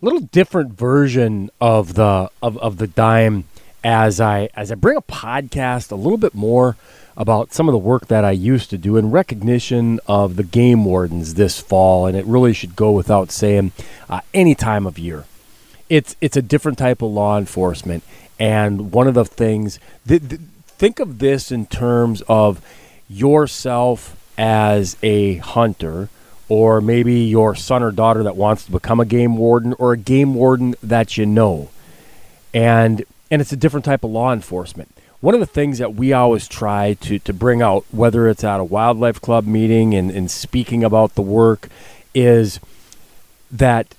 little different version of the of, of the dime as I as I bring a podcast a little bit more about some of the work that I used to do in recognition of the game wardens this fall, and it really should go without saying uh, any time of year. It's it's a different type of law enforcement, and one of the things th- th- think of this in terms of yourself as a hunter or maybe your son or daughter that wants to become a game warden or a game warden that you know. And and it's a different type of law enforcement. One of the things that we always try to, to bring out, whether it's at a wildlife club meeting and, and speaking about the work, is that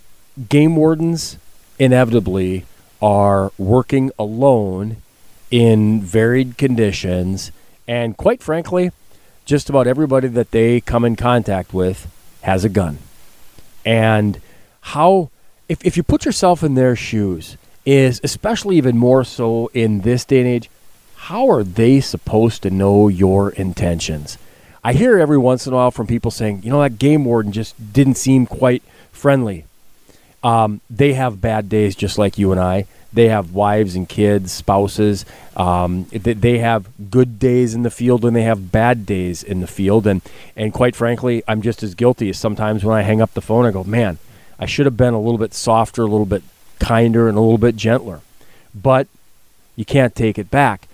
game wardens inevitably are working alone in varied conditions. And quite frankly, just about everybody that they come in contact with has a gun. And how, if, if you put yourself in their shoes, is especially even more so in this day and age, how are they supposed to know your intentions? I hear every once in a while from people saying, you know, that game warden just didn't seem quite friendly. Um, they have bad days just like you and I. They have wives and kids, spouses. Um, they have good days in the field and they have bad days in the field. And, and quite frankly, I'm just as guilty as sometimes when I hang up the phone, I go, man, I should have been a little bit softer, a little bit kinder, and a little bit gentler. But you can't take it back.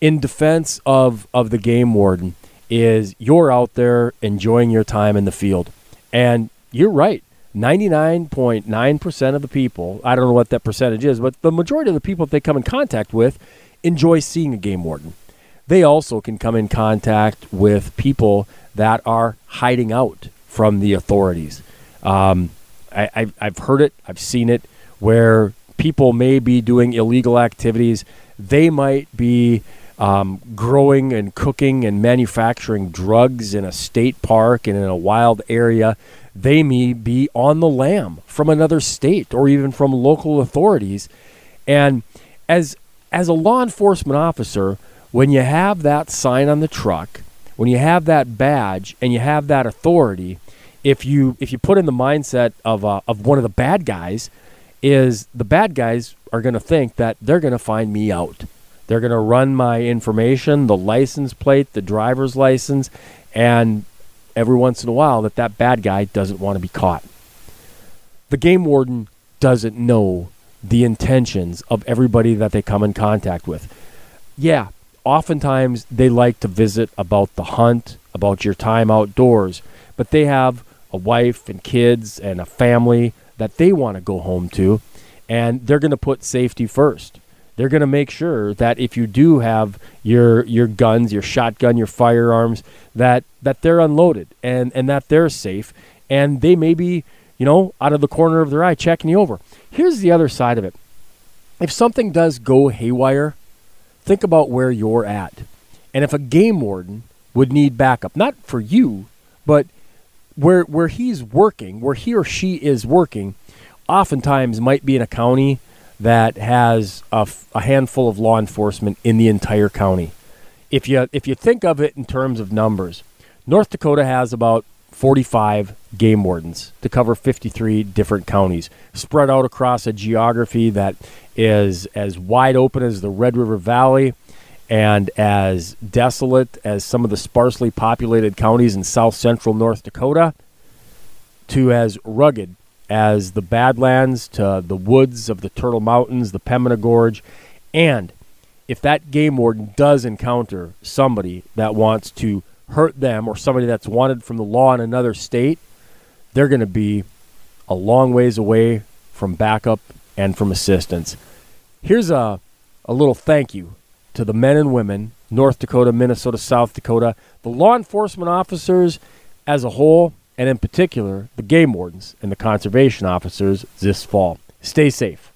In defense of, of the game warden, is you're out there enjoying your time in the field. And you're right. 99.9% of the people, I don't know what that percentage is, but the majority of the people that they come in contact with enjoy seeing a game warden. They also can come in contact with people that are hiding out from the authorities. Um, I, have heard it, I've seen it, where people may be doing illegal activities. They might be um, growing and cooking and manufacturing drugs in a state park and in a wild area they may be on the lam from another state or even from local authorities. And as as a law enforcement officer, when you have that sign on the truck, when you have that badge and you have that authority, if you if you put in the mindset of uh, of one of the bad guys, is the bad guys are going to think that they're going to find me out. They're going to run my information, the license plate, the driver's license, and every once in a while that that bad guy doesn't want to be caught. The game warden doesn't know the intentions of everybody that they come in contact with. Yeah, oftentimes they like to visit about the hunt, about your time outdoors, but they have a wife and kids and a family that they want to go home to, and they're going to put safety first they're going to make sure that if you do have your your guns, your shotgun, your firearms, that that they're unloaded and and that they're safe, and they may be, you know, out of the corner of their eye checking you over. Here's the other side of it. If something does go haywire, think about where you're at. And if a game warden would need backup, not for you, but where where he's working, where he or she is working, oftentimes might be in a county that has a, f- a handful of law enforcement in the entire county. If you if you think of it in terms of numbers, North Dakota has about 45 game wardens to cover 53 different counties, spread out across a geography that is as wide open as the Red River Valley and as desolate as some of the sparsely populated counties in south central North Dakota, to as rugged as the Badlands to the woods of the Turtle Mountains, the Pembina Gorge, and if that game warden does encounter somebody that wants to hurt them or somebody that's wanted from the law in another state, they're going to be a long ways away from backup and from assistance. Here's a, a little thank you to the men and women, North Dakota, Minnesota, South Dakota, the law enforcement officers as a whole, and in particular, the game wardens and the conservation officers this fall. Stay safe.